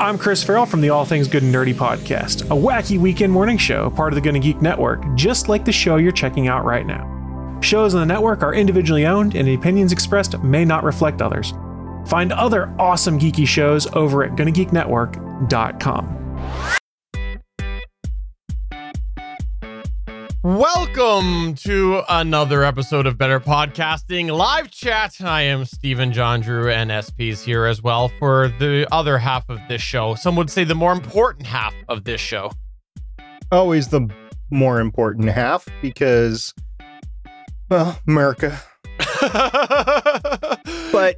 I'm Chris Farrell from the All Things Good and Nerdy podcast, a wacky weekend morning show, part of the Gonna Geek Network, just like the show you're checking out right now. Shows on the network are individually owned, and the opinions expressed may not reflect others. Find other awesome geeky shows over at GonnaGeekNetwork.com. Welcome to another episode of Better Podcasting Live Chat. I am Stephen John Drew, and SP's here as well for the other half of this show. Some would say the more important half of this show. Always the more important half because, well, America. but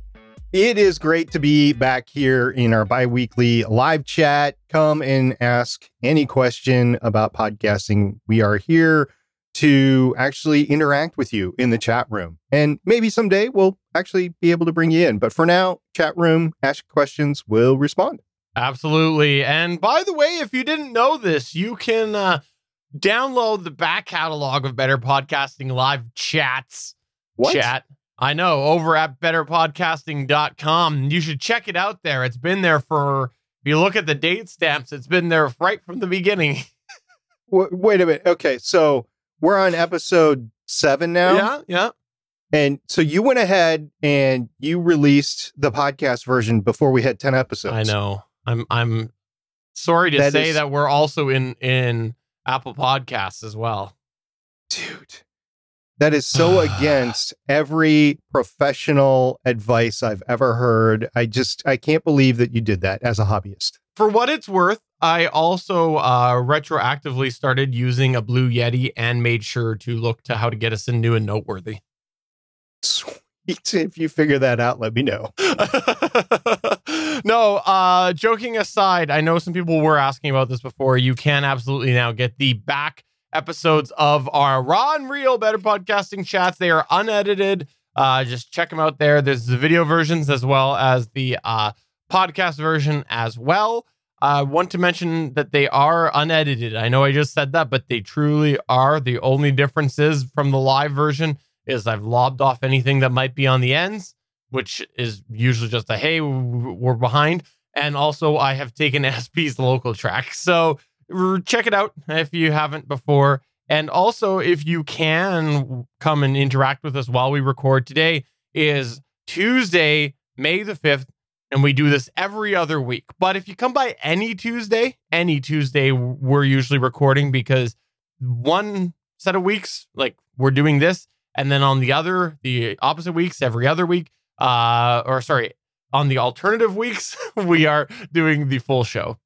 it is great to be back here in our bi weekly live chat. Come and ask any question about podcasting. We are here to actually interact with you in the chat room. And maybe someday we'll actually be able to bring you in. But for now, chat room, ask questions, we'll respond. Absolutely. And by the way, if you didn't know this, you can uh, download the back catalog of Better Podcasting live chats. What? Chat. I know, over at betterpodcasting.com. You should check it out there. It's been there for, if you look at the date stamps, it's been there right from the beginning. Wait a minute. Okay. So we're on episode seven now. Yeah, yeah. And so you went ahead and you released the podcast version before we had 10 episodes. I know. I'm I'm sorry to That say is- that we're also in in Apple Podcasts as well. Dude, that is so against every professional advice I've ever heard. I just, I can't believe that you did that as a hobbyist. For what it's worth, I also uh, retroactively started using a Blue Yeti and made sure to look to how to get us in new and noteworthy. Sweet. If you figure that out, let me know. no, uh, joking aside, I know some people were asking about this before. You can absolutely now get the back episodes of our raw and real better podcasting chats. They are unedited. Uh, just check them out there. There's the video versions as well as the uh, podcast version as well. I want to mention that they are unedited. I know I just said that, but they truly are. The only difference is from the live version is I've lobbed off anything that might be on the ends, which is usually just a hey, we're behind. And also, I have taken SP's local track. So check it out if you haven't before. And also, if you can come and interact with us while we record today, is Tuesday, May the 5th, and we do this every other week. But if you come by any Tuesday, any Tuesday, we're usually recording because one set of weeks, like we're doing this, and then on the other, the opposite weeks, every other week, uh, or sorry, on the alternative weeks, we are doing the full show.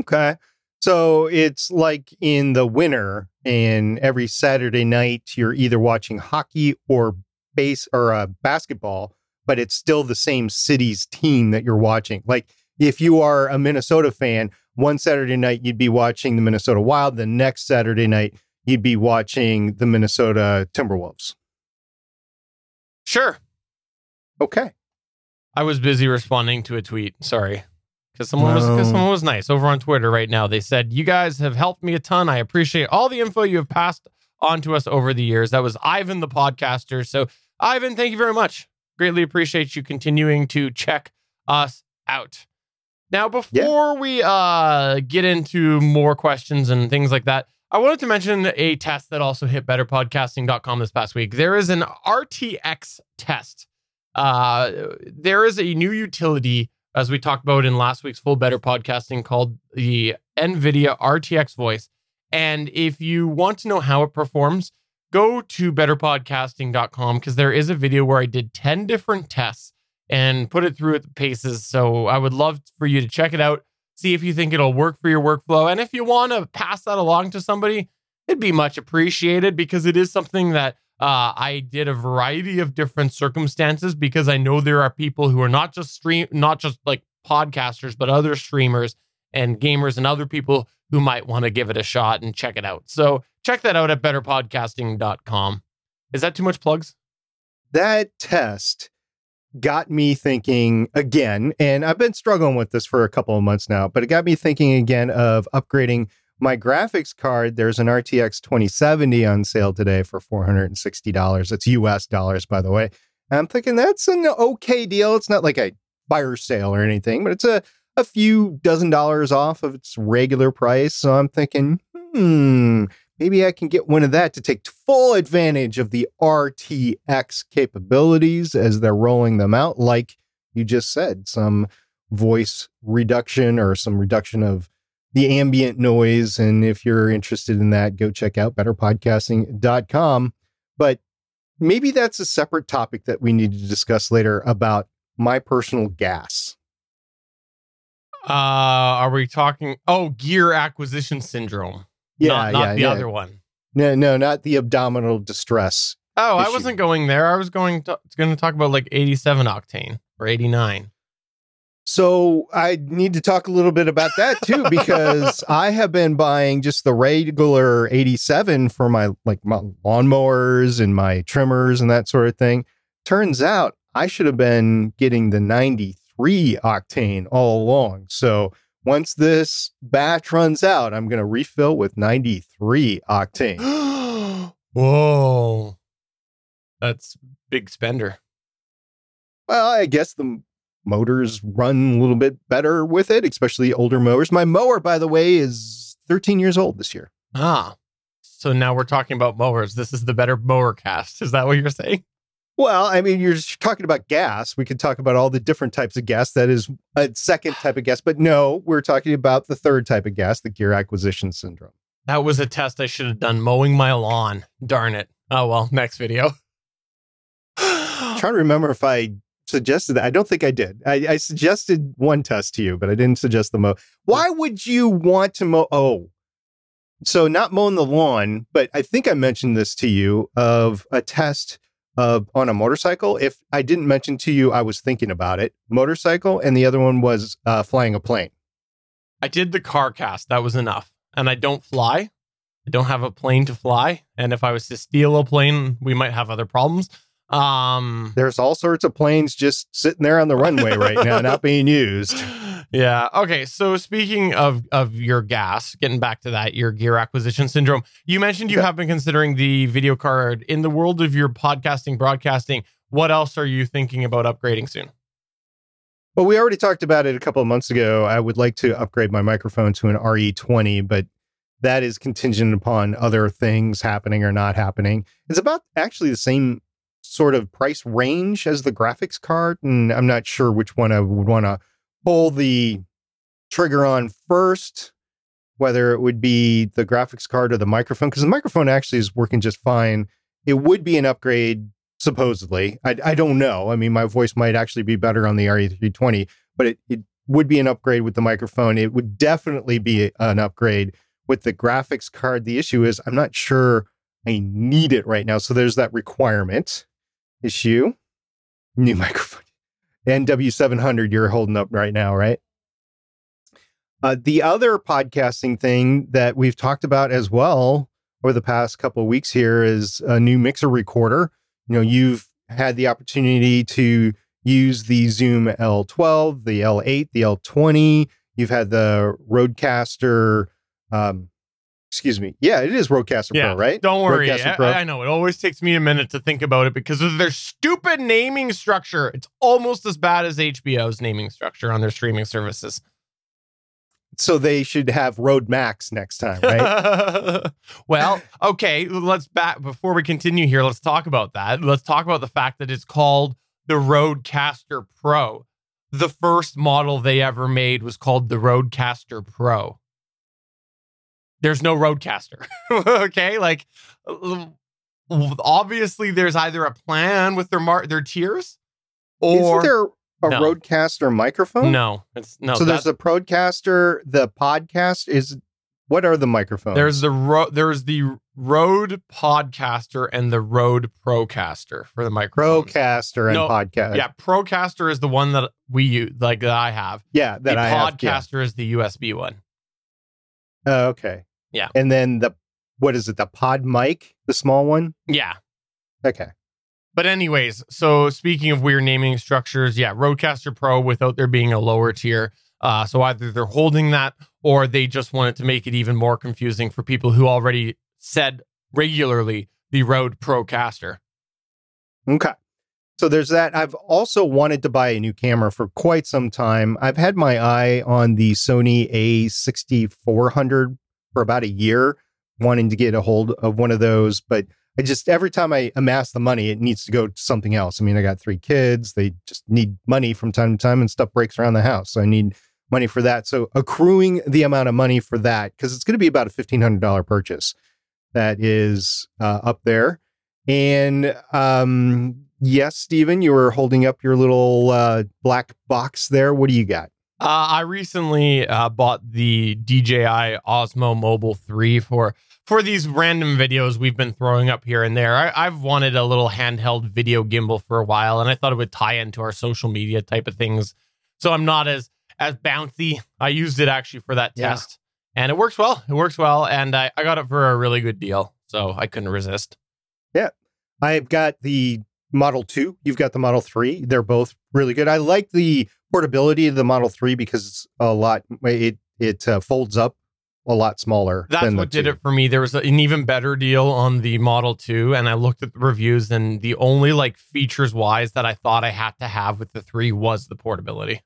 Okay. So it's like in the winter, and every Saturday night, you're either watching hockey or base or uh, basketball, but it's still the same city's team that you're watching. Like if you are a Minnesota fan, one Saturday night, you'd be watching the Minnesota Wild. The next Saturday night, you'd be watching the Minnesota Timberwolves. Sure. Okay. I was busy responding to a tweet. Sorry. Because someone was because someone was nice over on Twitter right now. They said, You guys have helped me a ton. I appreciate all the info you have passed on to us over the years. That was Ivan the podcaster. So Ivan, thank you very much. Greatly appreciate you continuing to check us out. Now, before we uh get into more questions and things like that, I wanted to mention a test that also hit betterpodcasting.com this past week. There is an RTX test. Uh, there is a new utility, as we talked about in last week's Full Better Podcasting, called the NVIDIA RTX Voice. And if you want to know how it performs, go to betterpodcasting.com because there is a video where I did 10 different tests and put it through at the paces. So I would love for you to check it out, see if you think it'll work for your workflow. And if you want to pass that along to somebody, it'd be much appreciated because it is something that uh, I did a variety of different circumstances because I know there are people who are not just stream, not just like podcasters, but other streamers and gamers and other people who might want to give it a shot and check it out. So check that out at betterpodcasting.com. Is that too much plugs? that test got me thinking again, and I've been struggling with this for a couple of months now, but it got me thinking again of upgrading my graphics card. There's an RTX 2070 on sale today for $460. It's US dollars, by the way. And I'm thinking that's an okay deal. It's not like a fire sale or anything, but it's a, a few dozen dollars off of its regular price. So I'm thinking, hmm, maybe I can get one of that to take full advantage of the RTX capabilities as they're rolling them out. Like you just said, some voice reduction or some reduction of the ambient noise. And if you're interested in that, go check out betterpodcasting.com. But maybe that's a separate topic that we need to discuss later about my personal gas. Uh, are we talking? Oh, gear acquisition syndrome. Yeah, not, not yeah, the yeah. other one. No, no, not the abdominal distress. Oh, I wasn't going there. I was going to going to talk about like 87 octane or 89. So I need to talk a little bit about that too, because I have been buying just the regular 87 for my like my lawnmowers and my trimmers and that sort of thing. Turns out I should have been getting the 93 octane all along. So once this batch runs out, I'm going to refill with 93 octane. Whoa, that's big spender. Well, I guess the motors run a little bit better with it, especially older mowers. My mower, by the way, is 13 years old this year. Ah, so now we're talking about mowers. This is the better mower cast. Is that what you're saying? Well, I mean, you're talking about gas. We could talk about all the different types of gas. That is a second type of gas. But no, we're talking about the third type of gas, the gear acquisition syndrome. That was a test I should have done mowing my lawn. Darn it. Oh well, next video. I'm trying to remember if I suggested that. I don't think I did. I, I suggested one test to you, but I didn't suggest the mow. Why would you want to mow? Oh, so not mowing the lawn, but I think I mentioned this to you of a test of on a motorcycle. If I didn't mention to you, I was thinking about it. Motorcycle, and the other one was uh, flying a plane. I did the car cast. That was enough. And I don't fly. I don't have a plane to fly. And if I was to steal a plane, we might have other problems. Um, There's all sorts of planes just sitting there on the runway right now, not being used. yeah. Okay. So speaking of of your gas, getting back to that, your gear acquisition syndrome. You mentioned you have been considering the video card in the world of your podcasting, broadcasting. What else are you thinking about upgrading soon? Well, we already talked about it a couple of months ago. I would like to upgrade my microphone to an RE20, but that is contingent upon other things happening or not happening. It's about actually the same sort of price range as the graphics card, and I'm not sure which one I would want to pull the trigger on first, whether it would be the graphics card or the microphone, because the microphone actually is working just fine. It would be an upgrade supposedly. I, I don't know. I mean, my voice might actually be better on the RE320, but it, it would be an upgrade with the microphone. It would definitely be an upgrade with the graphics card. The issue is I'm not sure I need it right now. So there's that requirement issue. New microphone. NW700 you're holding up right now, right? Uh, the other podcasting thing that we've talked about as well over the past couple of weeks here is a new mixer recorder. You know, you've had the opportunity to use the Zoom L12, the L8, the L20. You've had the Rodecaster. Um, excuse me. Yeah, it is Rodecaster Yeah, Pro, right? Don't worry. I, Pro. I know it always takes me a minute to think about it because of their stupid naming structure. It's almost as bad as HBO's naming structure on their streaming services. so they should have Rode Max next time, right? well, okay, let's back before we continue here. Let's talk about that. Let's talk about the fact that it's called the Rodecaster Pro. The first model they ever made was called the Rodecaster Pro. There's no Rodecaster. okay, like uh, obviously there's either a plan with their mar- their tiers or Isn't there a No. Rodecaster microphone? no, it's no. so there's the Prodecaster, the podcast is what are the microphones? There's the ro- there's the Rode Podcaster and the Rode Procaster for the microphone. Procaster and No, podcast. Yeah, Procaster is the one that we use, like that I have. Yeah, that the I have. yeah. Podcaster is the USB one. Oh, okay. Yeah. And then the what is it? The Pod Mic, the small one. Yeah. Okay. But anyways, so speaking of weird naming structures, yeah, Rodecaster Pro without there being a lower tier. Uh, so either they're holding that or they just wanted to make it even more confusing for people who already said regularly the Rode Procaster. Okay. So there's that. I've also wanted to buy a new camera for quite some time. I've had my eye on the Sony A6400 for about a year, wanting to get a hold of one of those. But I just, every time I amass the money, it needs to go to something else. I mean, I got three kids. They just need money from time to time and stuff breaks around the house. So I need money for that. So accruing the amount of money for that, because it's going to be about a $1,500 purchase that is uh, up there. And um, yes, Stephen, you were holding up your little uh, black box there. What do you got? Uh, I recently uh, bought the DJI Osmo Mobile 3 for for these random videos we've been throwing up here and there. I, have wanted a little handheld video gimbal for a while, and I thought it would tie into our social media type of things. So I'm not as as bouncy. I used it actually for that Yeah. test, and it works well. It works well, and I, I got it for a really good deal, so I couldn't resist. Yeah, I've got the Model 2. You've got the Model 3. They're both really good. I like the portability of the Model 3 because it's a lot, it, it uh, folds up a lot smaller. That's what did two. it for me. There was an even better deal on the Model 2, and I looked at the reviews, and the only like features wise that I thought I had to have with the 3 was the portability.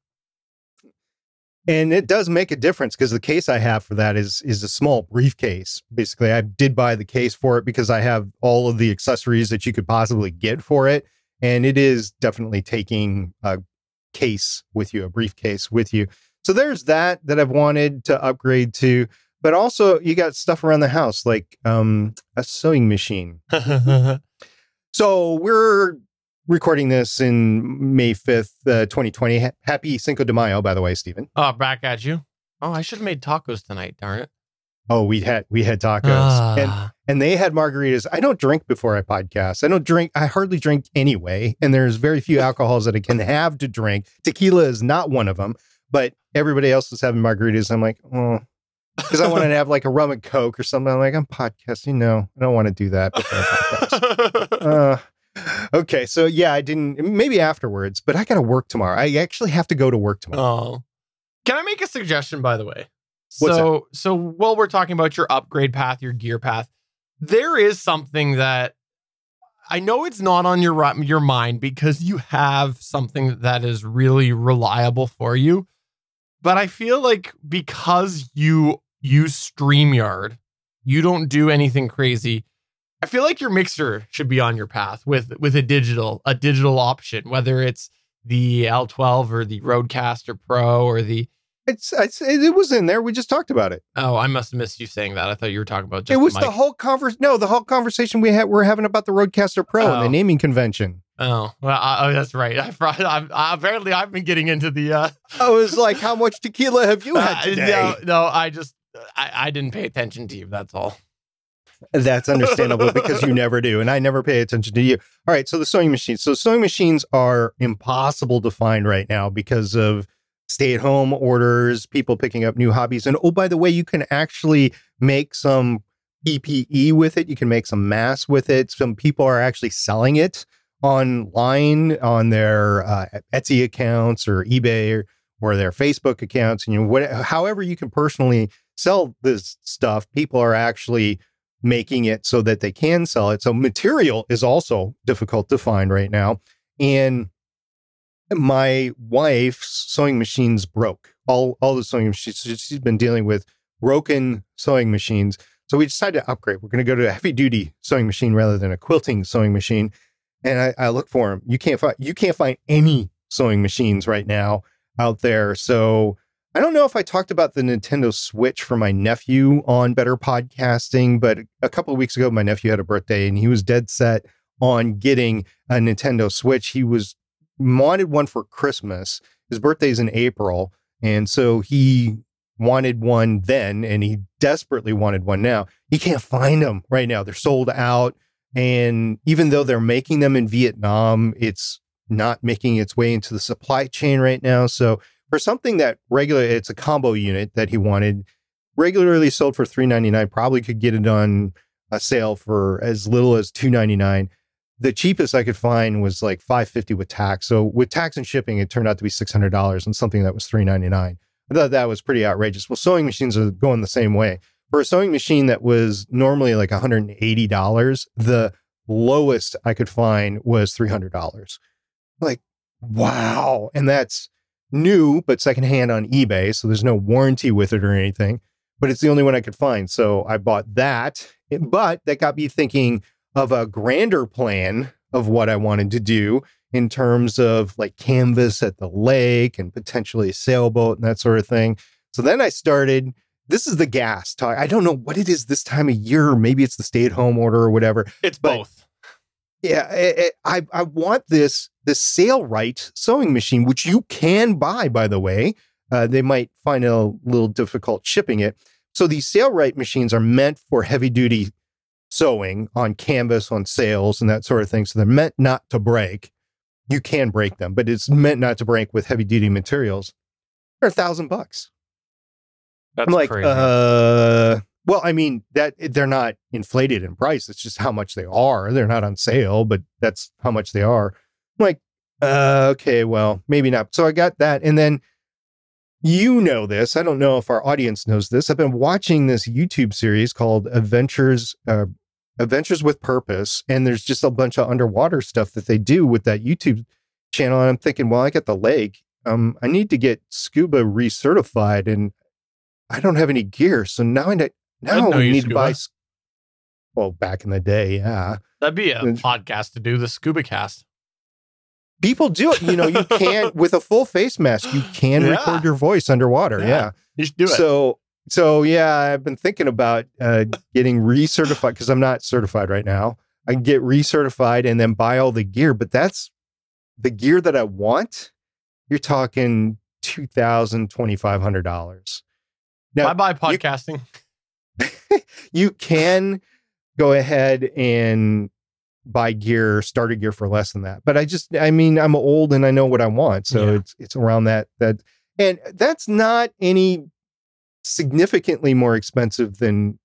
And it does make a difference because the case I have for that is is a small briefcase. Basically, I did buy the case for it because I have all of the accessories that you could possibly get for it, and it is definitely taking a case with you, a briefcase with you. So there's that that I've wanted to upgrade to, but also you got stuff around the house like um, a sewing machine. So we're recording this in May 5th, uh, 2020. Ha- Happy Cinco de Mayo, by the way, Stephen. oh, back at you. Oh, I should have made tacos tonight, darn it. Oh, we had we had tacos and Ah. and they had margaritas. I don't drink before I podcast. I don't drink. I hardly drink anyway, and there's very few alcohols that I can have to drink. Tequila is not one of them, but everybody else is having margaritas. I'm like, oh, because I wanted to have like a rum and coke or something. I'm like, I'm podcasting. No, I don't want to do that. before I podcast. uh, okay, so yeah, I didn't. Maybe afterwards, but I got to work tomorrow. I actually have to go to work tomorrow. oh. Can I make a suggestion, by the way? What's so, so while we're talking about your upgrade path, your gear path, there is something that I know it's not on your your mind because you have something that is really reliable for you. But I feel like because you use StreamYard, you don't do anything crazy. I feel like your mixer should be on your path with with a digital a digital option, whether it's the L12 or the Rodecaster Pro or the It's, it's it was in there. We just talked about it. Oh, I must have missed you saying that. I thought you were talking about just it was the the whole converse. No, the whole conversation we had. We're having about the Rodecaster Pro and Oh. the naming convention. Oh, well, I, oh, that's right. I, I'm, I, apparently, I've been getting into the. Uh, I was like, "How much tequila have you had uh, today?" no, no, I just, I, I didn't pay attention to you. That's all. That's understandable because you never do, and I never pay attention to you. All right, so the sewing machines. So sewing machines are impossible to find right now because of stay-at-home orders, people picking up new hobbies, and oh, by the way, you can actually make some PPE with it. You can make some masks with it. Some people are actually selling it online on their uh, Etsy accounts or eBay or, or their Facebook accounts, and you know, however you can personally sell this stuff, people are actually making it so that they can sell it. So material is also difficult to find right now. And my wife's sewing machines broke. All all the sewing machines she's been dealing with broken sewing machines. So we decided to upgrade. We're going to go to a heavy duty sewing machine rather than a quilting sewing machine. And I, I look for them. You can't find you can't find any sewing machines right now out there. So I don't know if I talked about the Nintendo Switch for my nephew on Better Podcasting, but a couple of weeks ago, my nephew had a birthday and he was dead set on getting a Nintendo Switch. He was wanted one for Christmas. His birthday's in April. And so he wanted one then and he desperately wanted one now. He can't find them right now. They're sold out. And even though they're making them in Vietnam, it's not making its way into the supply chain right now. So for something that regular it's a combo unit that he wanted regularly sold for 399 probably could get it on a sale for as little as 299 the cheapest i could find was like 550 with tax so with tax and shipping it turned out to be $600 on something that was 399 i thought that was pretty outrageous well sewing machines are going the same way for a sewing machine that was normally like $180 the lowest i could find was $300 Like, wow. And that's new, but secondhand on eBay. So there's no warranty with it or anything. But it's the only one I could find. So I bought that. But that got me thinking of a grander plan of what I wanted to do in terms of like canvas at the lake and potentially a sailboat and that sort of thing. So then I started. This is the gas talk. I don't know what it is this time of year. Maybe it's the stay at home order or whatever. It's both. Yeah, it, it- I I want this this Sailrite sewing machine, which you can buy, by the way. Uh, they might find it a little difficult shipping it. So these Sailrite machines are meant for heavy duty sewing on canvas, on sails, and that sort of thing. So they're meant not to break. You can break them, but it's meant not to break with heavy duty materials. They're a thousand bucks. That's I'm like, crazy. uh, well, I mean that they're not inflated in price. It's just how much they are. They're not on sale, but that's how much they are. I'm like, uh, okay, well, maybe not. So I got that, and then you know this. I don't know if our audience knows this. I've been watching this YouTube series called Adventures, uh, Adventures with Purpose, and there's just a bunch of underwater stuff that they do with that YouTube channel. And I'm thinking, well, I got the lake. Um, I need to get scuba recertified, and I don't have any gear. So now I ne- now I need to buy. Well, back in the day, yeah, That'd be a it's- podcast to do the scuba cast. People do it. You know, you can with a full face mask, you can Yeah. record your voice underwater. Yeah. yeah. You should do it. So so yeah, I've been thinking about uh, getting recertified because I'm not certified right now. I can get recertified and then buy all the gear, but that's the gear that I want. You're talking two thousand twenty five hundred dollars. Now bye bye podcasting. you can go ahead and buy gear, starter gear for less than that. But I just, I mean, I'm old and I know what I want, so Yeah. it's it's around that that, and that's not any significantly more expensive than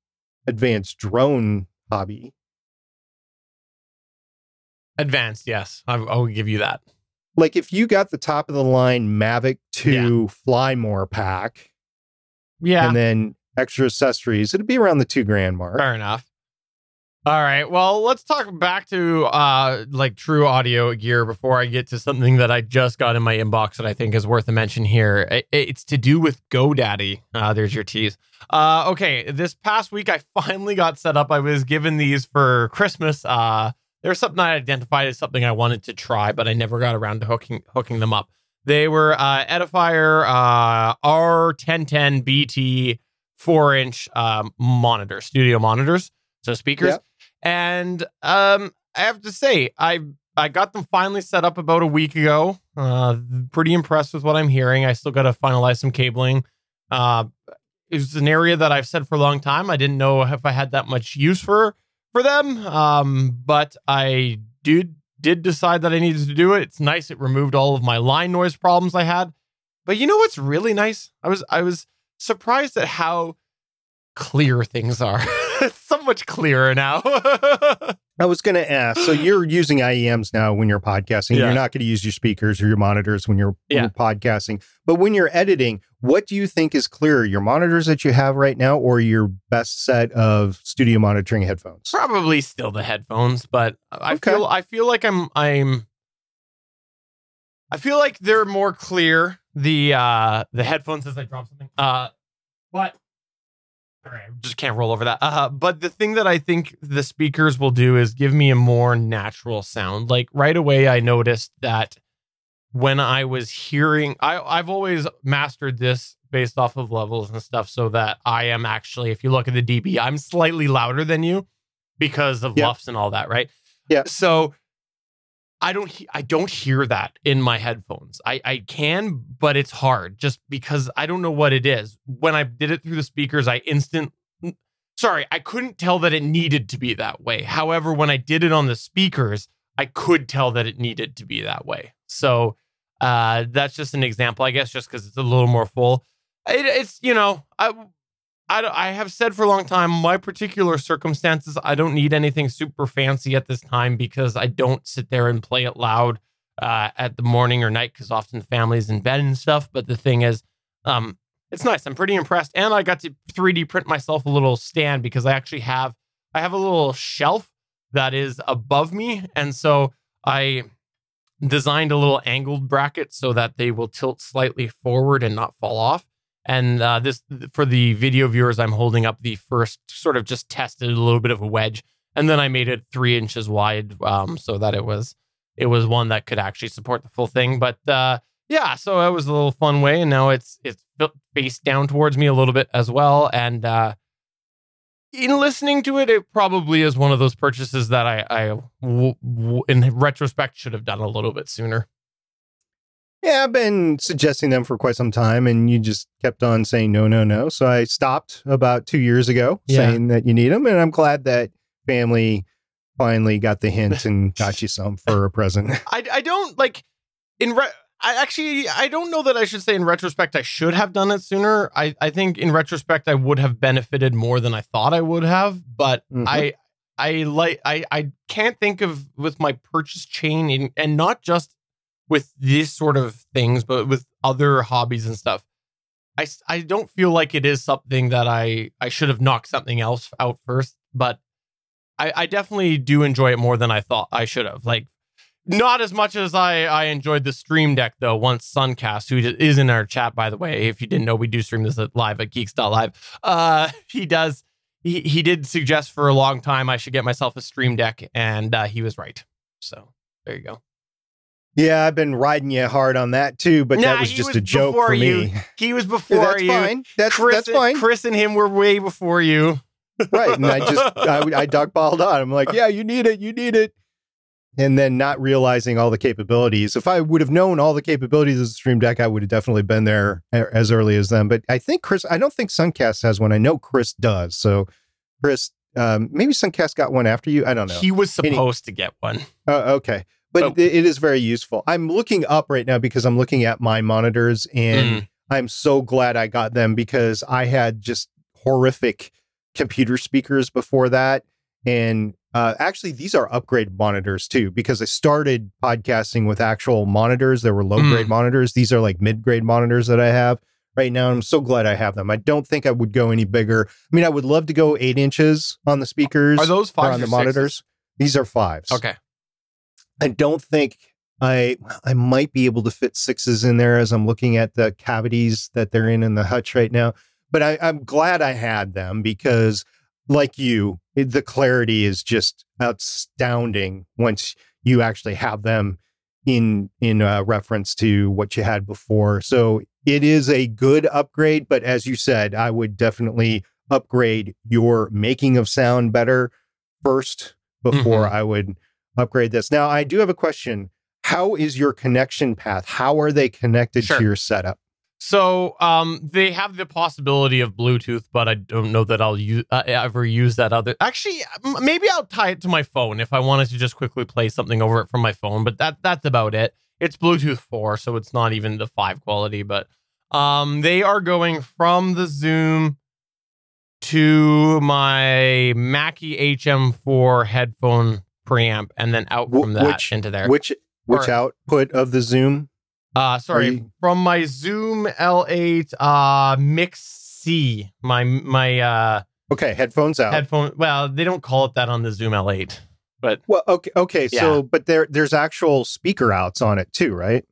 advanced drone hobby. Advanced, yes. I, I will give you that. Like if you got the top of the line Mavic 2 Fly More pack Yeah. and then extra accessories, it'd be around the two grand mark. Fair enough. All right. Well, let's talk back to uh like true audio gear before I get to something that I just got in my inbox that I think is worth a mention here. It's to do with GoDaddy. Uh, there's your tease. Uh, okay. This past week, I finally got set up. I was given these for Christmas. Uh, there's something I identified as something I wanted to try, but I never got around to hooking hooking them up. They were uh, Edifier uh, R1010 BT four inch um, monitor, studio monitors, so speakers. Yeah. And um, I have to say, I I got them finally set up about a week ago. Uh, pretty impressed with what I'm hearing. I still got to finalize some cabling. Uh, it's an area that I've said for a long time. I didn't know if I had that much use for for them, um, but I did did decide that I needed to do it. It's nice. It removed all of my line noise problems I had. But you know what's really nice? I was I was surprised at how clear things are. it's so much clearer now. I was going to ask. So you're using IEMs now when you're podcasting. Yeah. You're not going to use your speakers or your monitors when you're, when you're podcasting. But when you're editing, what do you think is clearer? Your monitors that you have right now, or your best set of studio monitoring headphones? Probably still the headphones, but I Okay. feel I feel like I'm I'm I feel like they're more clear the uh the headphones as I drop something. Uh but right, I just can't roll over that. Uh but the thing that I think the speakers will do is give me a more natural sound. Like right away I noticed that when I was hearing I I've always mastered this based off of levels and stuff so that I am actually if you look at the dB I'm slightly louder than you because of Yeah. LUFS and all that, right? Yeah. So I don't he- I don't hear that in my headphones. I I can, but it's hard just because I don't know what it is. When I did it through the speakers, I instant sorry, I couldn't tell that it needed to be that way. However, when I did it on the speakers, I could tell that it needed to be that way. So uh, that's just an example, I guess, just because it's a little more full. It, it's you know, I, I I have said for a long time, my particular circumstances, I don't need anything super fancy at this time because I don't sit there and play it loud uh, at the morning or night because often the family's in bed and stuff. But the thing is, um, it's nice. I'm pretty impressed, and I got to 3D print myself a little stand because I actually have I have a little shelf that is above me, and so I designed a little angled bracket so that they will tilt slightly forward and not fall off. And uh, this for the video viewers, I'm holding up the first sort of just tested a little bit of a wedge, and then I made it three inches wide um, so that it was it was one that could actually support the full thing. But uh, yeah, so it was a little fun way, and now it's it's faced down towards me a little bit as well. And uh, in listening to it, it probably is one of those purchases that I, I w- w- in retrospect, should have done a little bit sooner. Yeah, I've been suggesting them for quite some time, and you just kept on saying no, no, no. So I stopped about two years ago Yeah. saying that you need them, and I'm glad that family finally got the hint and got you some for a present. I, I don't like in re- I actually I don't know that I should say in retrospect I should have done it sooner. I, I think in retrospect I would have benefited more than I thought I would have, but Mhm. I I like I I can't think of with my purchase chain in, and not just with these sort of things, but with other hobbies and stuff. I, I don't feel like it is something that I I should have knocked something else out first, but I, I definitely do enjoy it more than I thought I should have. Like not as much as I, I enjoyed the stream deck though. Once Suncast, who is in our chat by the way, if you didn't know, we do stream this live at Geeks.live. Uh, he does. He he did suggest for a long time I should get myself a stream deck, and uh, he was right. So there you go. Yeah, I've been riding you hard on that too, but Nah, that was just was a joke for you. me. He was Yeah, before that's you. fine. That's Chris, that's fine. Chris and him were way before you. right and i just i, I dogpiled on i'm like yeah you need it you need it and then not realizing all the capabilities if i would have known all the capabilities of the stream deck i would have definitely been there as early as them but i think chris i don't think suncast has one i know chris does so chris um, maybe suncast got one after you i don't know He was supposed to get one. uh, okay but Oh. it- it is very useful i'm looking up right now because i'm looking at my monitors and Mm. I'm so glad I got them because I had just horrific computer speakers before that. And uh, actually, these are upgrade monitors too, because I started podcasting with actual monitors. There were low grade monitors. These are like mid grade monitors that I have right now. I'm so glad I have them. I don't think I would go any bigger. I mean, I would love to go eight inches on the speakers Are those five on the monitors. These are fives. Okay. I don't think I I might be able to fit sixes in there as I'm looking at the cavities that they're in in the hutch right now. But I, I'm glad I had them because, like you, the clarity is just astounding once you actually have them in in uh, reference to what you had before. So it is a good upgrade, but as you said, I would definitely upgrade your making of sound better first before I would upgrade this. Now, I do have a question. How is your connection path? How are they connected Sure. to your setup? So um, they have the possibility of Bluetooth, but I don't know that I'll use, uh, ever use that other. Actually, maybe I'll tie it to my phone if I wanted to just quickly play something over it from my phone. But that that's about it. It's Bluetooth four, so it's not even the five quality. But um, they are going from the Zoom to my Mackie HM4 headphone preamp, and then out Wh- from that which- into there. Which which Or- output of the Zoom? Uh sorry, you- from my Zoom L8 uh Mix C, my my uh Okay, headphones out. headphone. Well, they don't call it that on the Zoom L8, but well, okay, okay. Yeah. So, but there there's actual speaker outs on it too, right?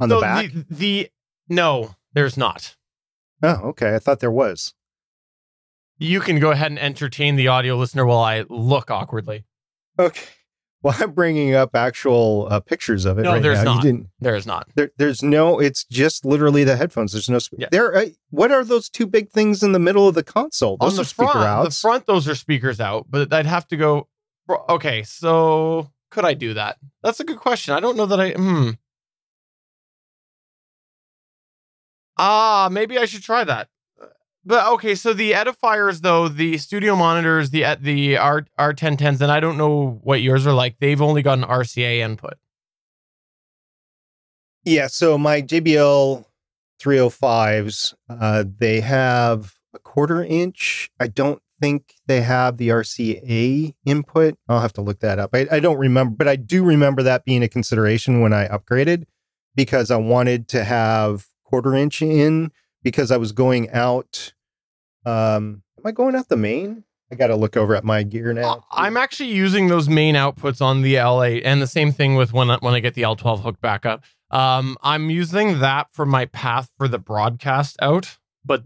On the back. The, the no, there's not. oh, okay. I thought there was. You can go ahead and entertain the audio listener while I look awkwardly. Okay. Well, I'm bringing up actual uh, pictures of it No, right there's now. not. You didn't. There is not. There, there's no. It's just literally the headphones. There's no. Sp- Yeah. There. Uh, what are those two big things in the middle of the console? Those on the are speaker front, the front, those are speakers out, but I'd have to go. Okay, so could I do that? That's a good question. I don't know that I. Hmm. Ah, maybe I should try that. But okay, so the edifiers though, the studio monitors, the the R R ten tens, and I don't know what yours are like. They've only got an RCA input. Yeah, so my JBL 305s, uh, they have a quarter inch. I don't think they have the RCA input. I'll have to look that up. I, I don't remember, but I do remember that being a consideration when I upgraded because I wanted to have quarter inch in because I was going out. Um, am I going out the main? I got to look over at my gear now. Uh, I'm actually using those main outputs on the L8, and the same thing with when I, when I get the L12 hooked back up. Um, I'm using that for my path for the broadcast out, but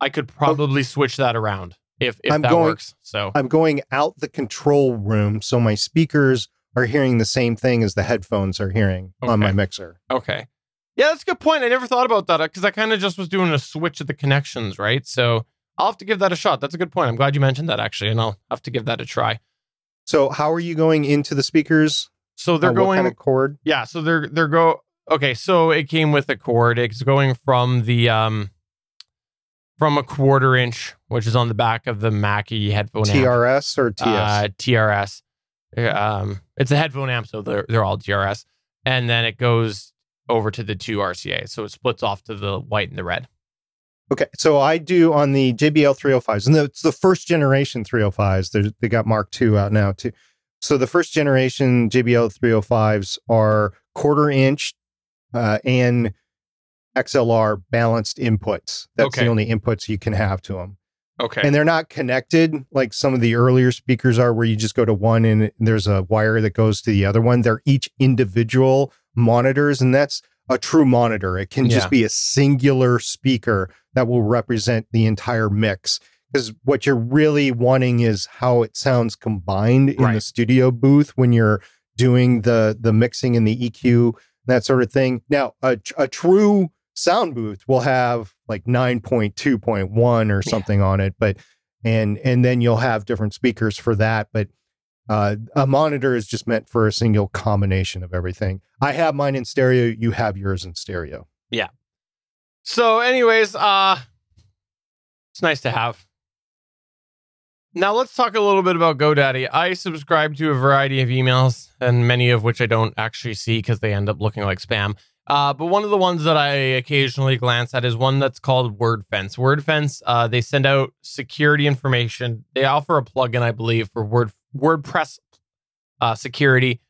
I could probably switch that around if if I'm that going- works. So I'm going out the control room so my speakers are hearing the same thing as the headphones are hearing on my mixer. okay, yeah, that's a good point. I never thought about that because I kind of just was doing a switch of the connections, right? So I'll have to give that a shot. That's a good point. I'm glad you mentioned that actually, and I'll have to give that a try. So how are you going into the speakers? So they're Uh, going what kind of cord? Yeah, so they're they're go okay, so it came with a cord. It's going from the um from a quarter inch, which is on the back of the Mackie headphone amp, TRS or TS? uh, TRS. Um, it's a headphone amp, so they're they're all TRS, and then it goes over to the two RCA, so it splits off to the white and the red. Okay, so I do on the JBL 305s, and it's the first generation 305s. They're, they got Mark II out now too. So the first generation JBL 305s are quarter inch uh, and XLR balanced inputs. That's Okay. the only inputs you can have to them, Okay. and they're not connected like some of the earlier speakers are, where you just go to one and there's a wire that goes to the other one. They're each individual monitors, and that's a true monitor. It can Yeah. just be a singular speaker that will represent the entire mix. Because what you're really wanting is how it sounds combined in the studio booth when you're doing the the mixing and the EQ, that sort of thing. Now, a, a true sound booth will have like 9.2.1 or Yeah. something on it, but and and then you'll have different speakers for that. But uh, a monitor is just meant for a single combination of everything. I have mine in stereo. You have yours in stereo. Yeah. So, anyways, uh it's nice to have. Now let's talk a little bit about GoDaddy. I subscribe to a variety of emails, and many of which I don't actually see because they end up looking like spam. Uh, but one of the ones that I occasionally glance at is one that's called WordFence. WordFence, uh, they send out security information. They offer a plugin, I believe, for Word WordPress uh, security,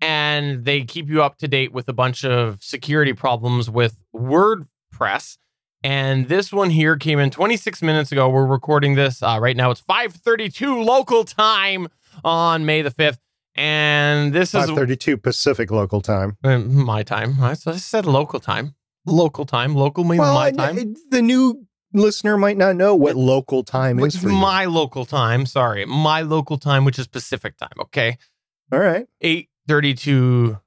and they keep you up to date with a bunch of security problems with WordPress. And this one here came in 26 minutes ago. We're recording this uh, right now. It's 5:32 local time on May the 5th, and this is 532 Pacific local time. uh, my time. I said local time. Local time. Local means my time. it- the new listener might not know what local time is for you. my local time. Sorry, my local time, which is Pacific time. Okay. All right. 832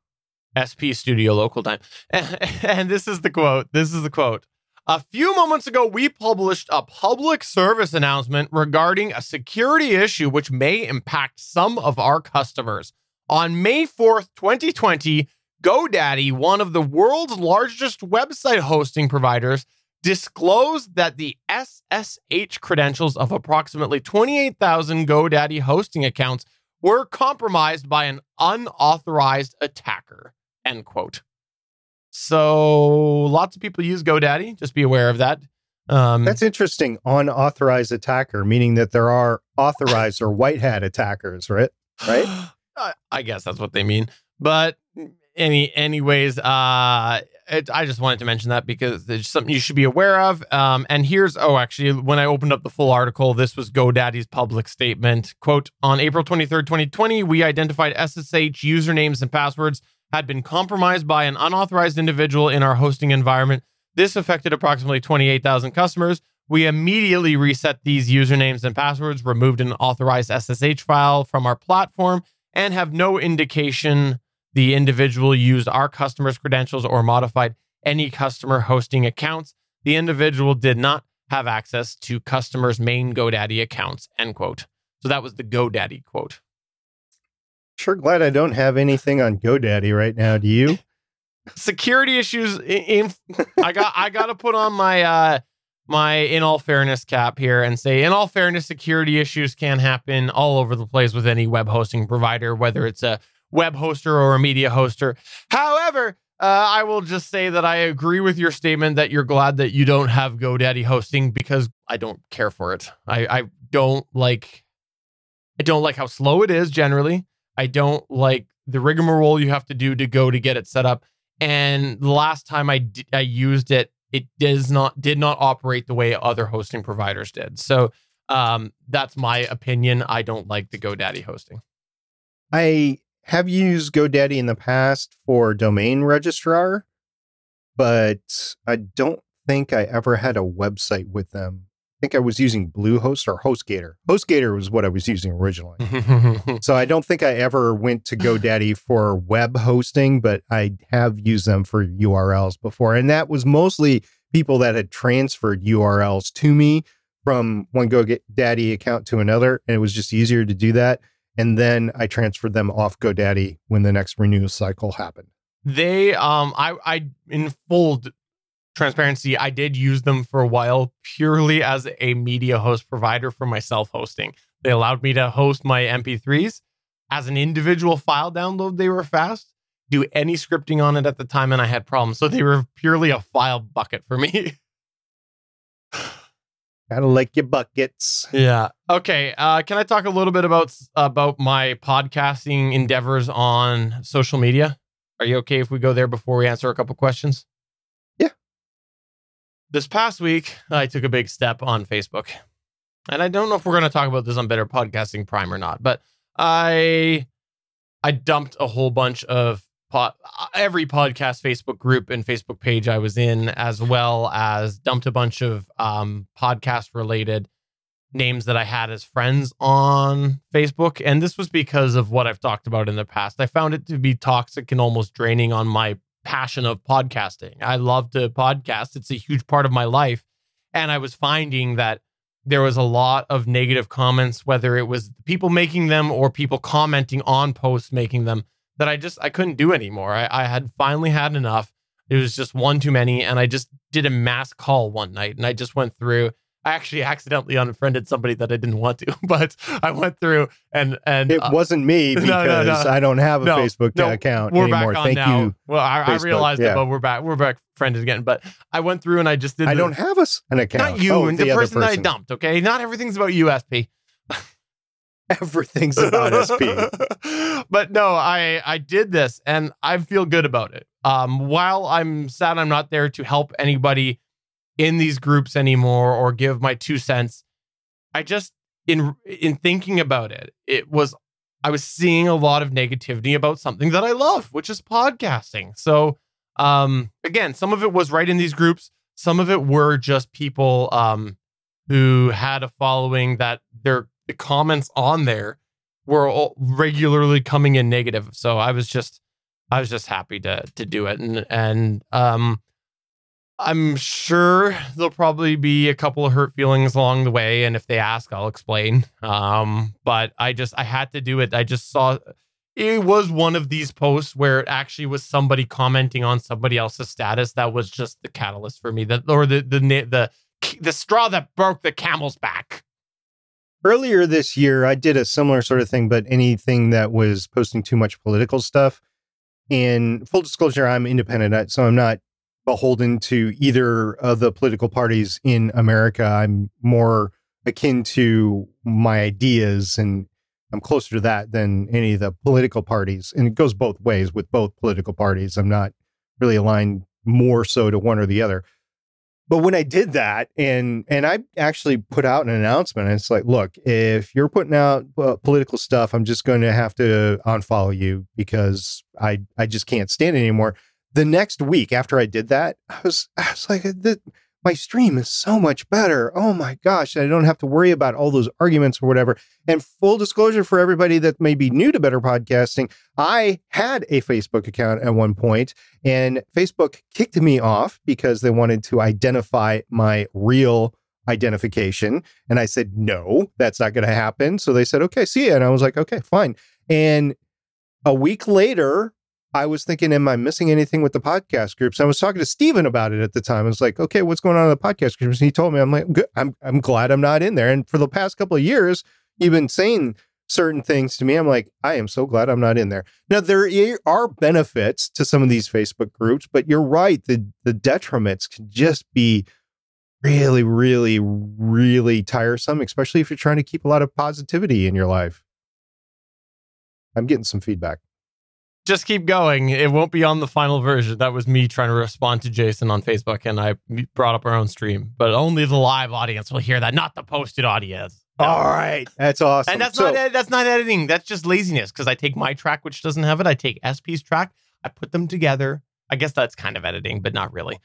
SP studio local time. And this is the quote. This is the quote. A few moments ago, we published a public service announcement regarding a security issue which may impact some of our customers. On May 4th, 2020, GoDaddy, one of the world's largest website hosting providers, disclosed that the SSH credentials of approximately 28,000 GoDaddy hosting accounts were compromised by an unauthorized attacker. End quote. So lots of people use GoDaddy. Just be aware of that. Um, That's interesting. Unauthorized attacker, meaning that there are authorized or white hat attackers, right? Right? I, I guess that's what they mean. But any, anyways, uh, it, I just wanted to mention that because it's something you should be aware of. Um, and here's oh, actually, when I opened up the full article, this was GoDaddy's public statement. Quote: On April 23rd, 2020, we identified SSH usernames and passwords had been compromised by an unauthorized individual in our hosting environment. This affected approximately 28,000 customers. We immediately reset these usernames and passwords, removed an authorized SSH file from our platform, and have no indication the individual used our customers' credentials or modified any customer hosting accounts. The individual did not have access to customers' main GoDaddy accounts. End quote. So that was the GoDaddy quote. Sure glad I don't have anything on GoDaddy right now. Do you? security issues in, in I got I got to put on my uh my in all fairness cap here and say in all fairness security issues can happen all over the place with any web hosting provider whether it's a web hoster or a media hoster. However, uh, I will just say that I agree with your statement that you're glad that you don't have GoDaddy hosting because I don't care for it. I, I don't like I don't like how slow it is generally. I don't like the rigmarole you have to do to go to get it set up and the last time I, d- I used it it does not did not operate the way other hosting providers did so Um, that's my opinion. I don't like the GoDaddy hosting. I have used GoDaddy in the past for domain registrar, but I don't think I ever had a website with them. I think I was using Bluehost or HostGator. HostGator was what I was using originally. so I don't think I ever went to GoDaddy for web hosting, but I have used them for URLs before. And that was mostly people that had transferred URLs to me from one GoDaddy account to another. And it was just easier to do that. And then I transferred them off GoDaddy when the next renewal cycle happened. They, um, I, I, in full transparency, I did use them for a while purely as a media host provider for my self hosting. They allowed me to host my MP3s as an individual file download. They were fast. Do any scripting on it at the time, and I had problems. So they were purely a file bucket for me. Gotta like your buckets. Yeah. Okay. Uh, can I talk a little bit about about my podcasting endeavors on social media? Are you okay if we go there before we answer a couple questions? Yeah. This past week, I took a big step on Facebook. And I don't know if we're going to talk about this on Better Podcasting Prime or not, but I I dumped a whole bunch of every podcast Facebook group and Facebook page I was in, as well as dumped a bunch of um, podcast related names that I had as friends on Facebook. And this was because of what I've talked about in the past. I found it to be toxic and almost draining on my passion of podcasting. I love to podcast. It's a huge part of my life. And I was finding that there was a lot of negative comments, whether it was people making them or people commenting on posts making them, that I just I couldn't do anymore. I, I had finally had enough. It was just one too many. And I just did a mass call one night and I just went through I actually accidentally unfriended somebody that I didn't want to, but I went through and and it uh, wasn't me because no, no, no. I don't have a Facebook account we're anymore. Back on Thank now. you. Well, I, I realized yeah. it, but we're back. We're back friended again. But I went through and I just did. I the, don't have us an account. Not you, oh, and the, the person, person that I dumped. Okay, not everything's about USP. Everything's about SP. but no, I I did this and I feel good about it. Um, while I'm sad I'm not there to help anybody in these groups anymore or give my two cents. I just in in thinking about it, it was I was seeing a lot of negativity about something that I love, which is podcasting. So um again, some of it was right in these groups, some of it were just people um who had a following that their the comments on there were regularly coming in negative. So I was just I was just happy to to do it and and um I'm sure there'll probably be a couple of hurt feelings along the way, and if they ask, I'll explain. Um, but I just I had to do it. I just saw it was one of these posts where it actually was somebody commenting on somebody else's status that was just the catalyst for me. That or the the the the straw that broke the camel's back. Earlier this year, I did a similar sort of thing, but anything that was posting too much political stuff. In full disclosure, I'm independent, so I'm not beholden to either of the political parties in America. I'm more akin to my ideas and I'm closer to that than any of the political parties. And it goes both ways with both political parties. I'm not really aligned more so to one or the other. But when I did that, and and I actually put out an announcement, it's like, look, if you're putting out uh, political stuff, I'm just going to have to unfollow you because I I just can't stand it anymore. The next week after I did that, I was I was like, my stream is so much better. Oh my gosh, I don't have to worry about all those arguments or whatever. And full disclosure for everybody that may be new to better podcasting, I had a Facebook account at one point, and Facebook kicked me off because they wanted to identify my real identification. And I said, no, that's not going to happen. So they said, okay, see you. And I was like, okay, fine. And a week later, I was thinking, am I missing anything with the podcast groups? I was talking to Steven about it at the time. I was like, okay, what's going on in the podcast groups? And he told me, I'm like, I'm, I'm glad I'm not in there. And for the past couple of years, you've been saying certain things to me. I'm like, I am so glad I'm not in there. Now, there are benefits to some of these Facebook groups, but you're right. The, the detriments can just be really, really, really tiresome, especially if you're trying to keep a lot of positivity in your life. I'm getting some feedback just keep going. It won't be on the final version. That was me trying to respond to Jason on Facebook, and I brought up our own stream. But only the live audience will hear that, not the posted audience. No. All right, that's awesome. And that's So- not that's not editing. That's just laziness because I take my track, which doesn't have it. I take SP's track. I put them together. I guess that's kind of editing, but not really.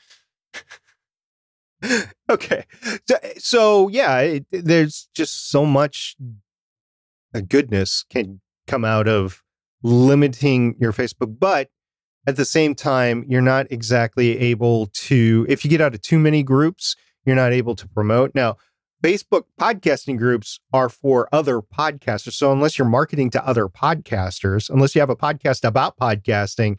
okay so, so yeah it, there's just so much goodness can come out of limiting your facebook but at the same time you're not exactly able to if you get out of too many groups you're not able to promote now facebook podcasting groups are for other podcasters so unless you're marketing to other podcasters unless you have a podcast about podcasting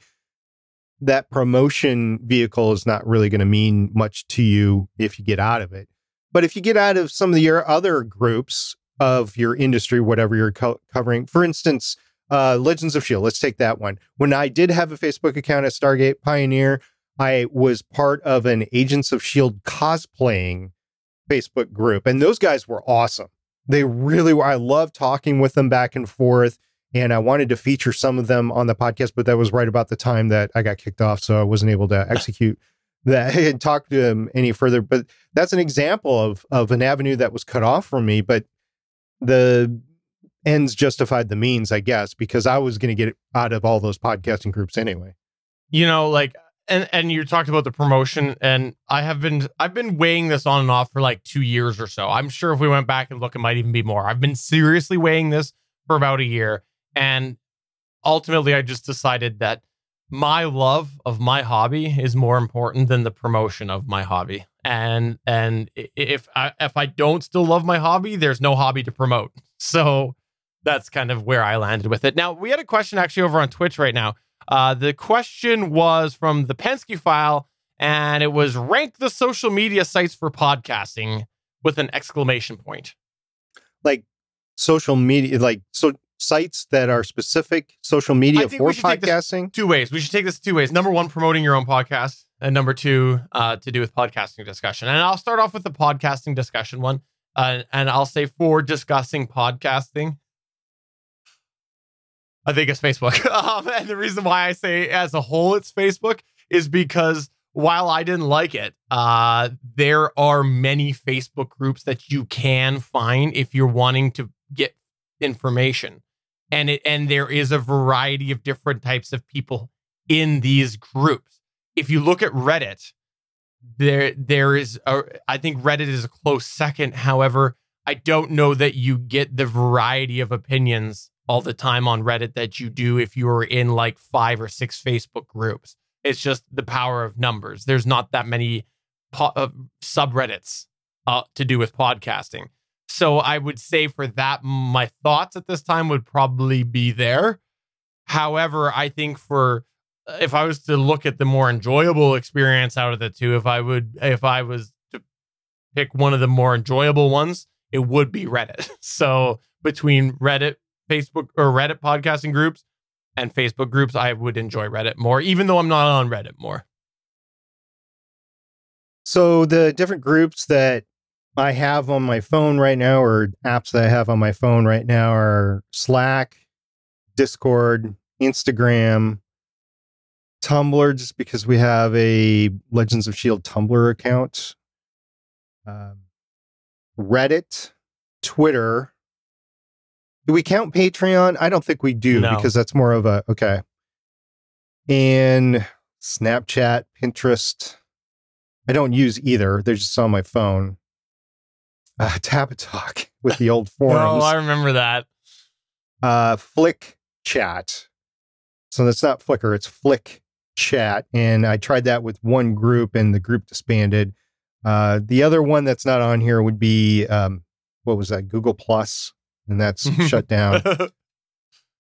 that promotion vehicle is not really going to mean much to you if you get out of it. But if you get out of some of your other groups of your industry, whatever you're co- covering, for instance, uh, Legends of S.H.I.E.L.D., let's take that one. When I did have a Facebook account at Stargate Pioneer, I was part of an Agents of S.H.I.E.L.D. cosplaying Facebook group, and those guys were awesome. They really were. I love talking with them back and forth and I wanted to feature some of them on the podcast, but that was right about the time that I got kicked off, so I wasn't able to execute that and talk to them any further. But that's an example of of an avenue that was cut off from me, but the ends justified the means, I guess, because I was going to get out of all those podcasting groups anyway. you know like and and you talked about the promotion and i have been i've been weighing this on and off for like two years or so. I'm sure if we went back and look it might even be more. I've been seriously weighing this for about a year and ultimately i just decided that my love of my hobby is more important than the promotion of my hobby. And and if i if i don't still love my hobby there's no hobby to promote. So that's kind of where i landed with it now we had a question actually over on twitch right now uh, the question was from the Penske file, and it was rank the social media sites for podcasting with an exclamation point. Like social media, like so sites that are specific social I media think for we should take this- podcasting. Two ways. We should take this two ways. Number one, promoting your own podcast, and number two, uh, to do with podcasting discussion. And I'll start off with the podcasting discussion one, uh, and I'll say for discussing podcasting. I think it's Facebook. um, and the reason why I say as a whole it's Facebook is because while I didn't like it, uh, there are many Facebook groups that you can find if you're wanting to get information. And it and there is a variety of different types of people in these groups. If you look at Reddit, there there is a, I think Reddit is a close second. However, I don't know that you get the variety of opinions all the time on Reddit that you do if you are in like five or six Facebook groups. It's just the power of numbers. There's not that many po- uh, subreddits uh, to do with podcasting. So I would say for that, my thoughts at this time would probably be there. However, I think for if I was to look at the more enjoyable experience out of the two, if I would, if I was to pick one of the more enjoyable ones, it would be Reddit. So between Reddit, Facebook, or Reddit podcasting groups and Facebook groups, I would enjoy Reddit more, even though I'm not on Reddit more. So the different groups that I have on my phone right now, or apps that I have on my phone right now, are Slack, Discord, Instagram, Tumblr, just because we have a Legends of Shield Tumblr account, um, Reddit, Twitter. Do we count Patreon? I don't think we do No. because that's more of a okay. And Snapchat, Pinterest. I don't use either. They're just on my phone. Uh, Tapatalk with the old forums. Oh. I remember that. uh, Flick Chat. So that's not Flickr, it's Flick Chat. And I tried that with one group and the group disbanded. Uh, the other one that's not on here would be, um, what was that, Google Plus, and that's shut down.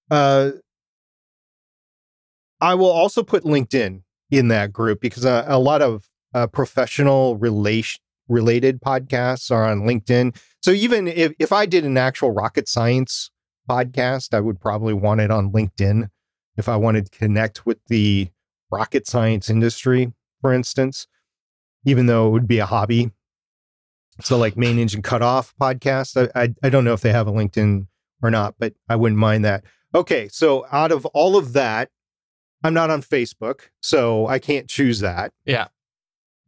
Uh, I will also put LinkedIn in that group because uh, a lot of uh, professional relation related podcasts are on LinkedIn. So even if, if I did an actual rocket science podcast, I would probably want it on LinkedIn if I wanted to connect with the rocket science industry, for instance, even though it would be a hobby. So like main engine cutoff podcast, I, I, I don't know if they have a LinkedIn or not, but I wouldn't mind that. Okay, so out of all of that, I'm not on Facebook, so I can't choose that. Yeah.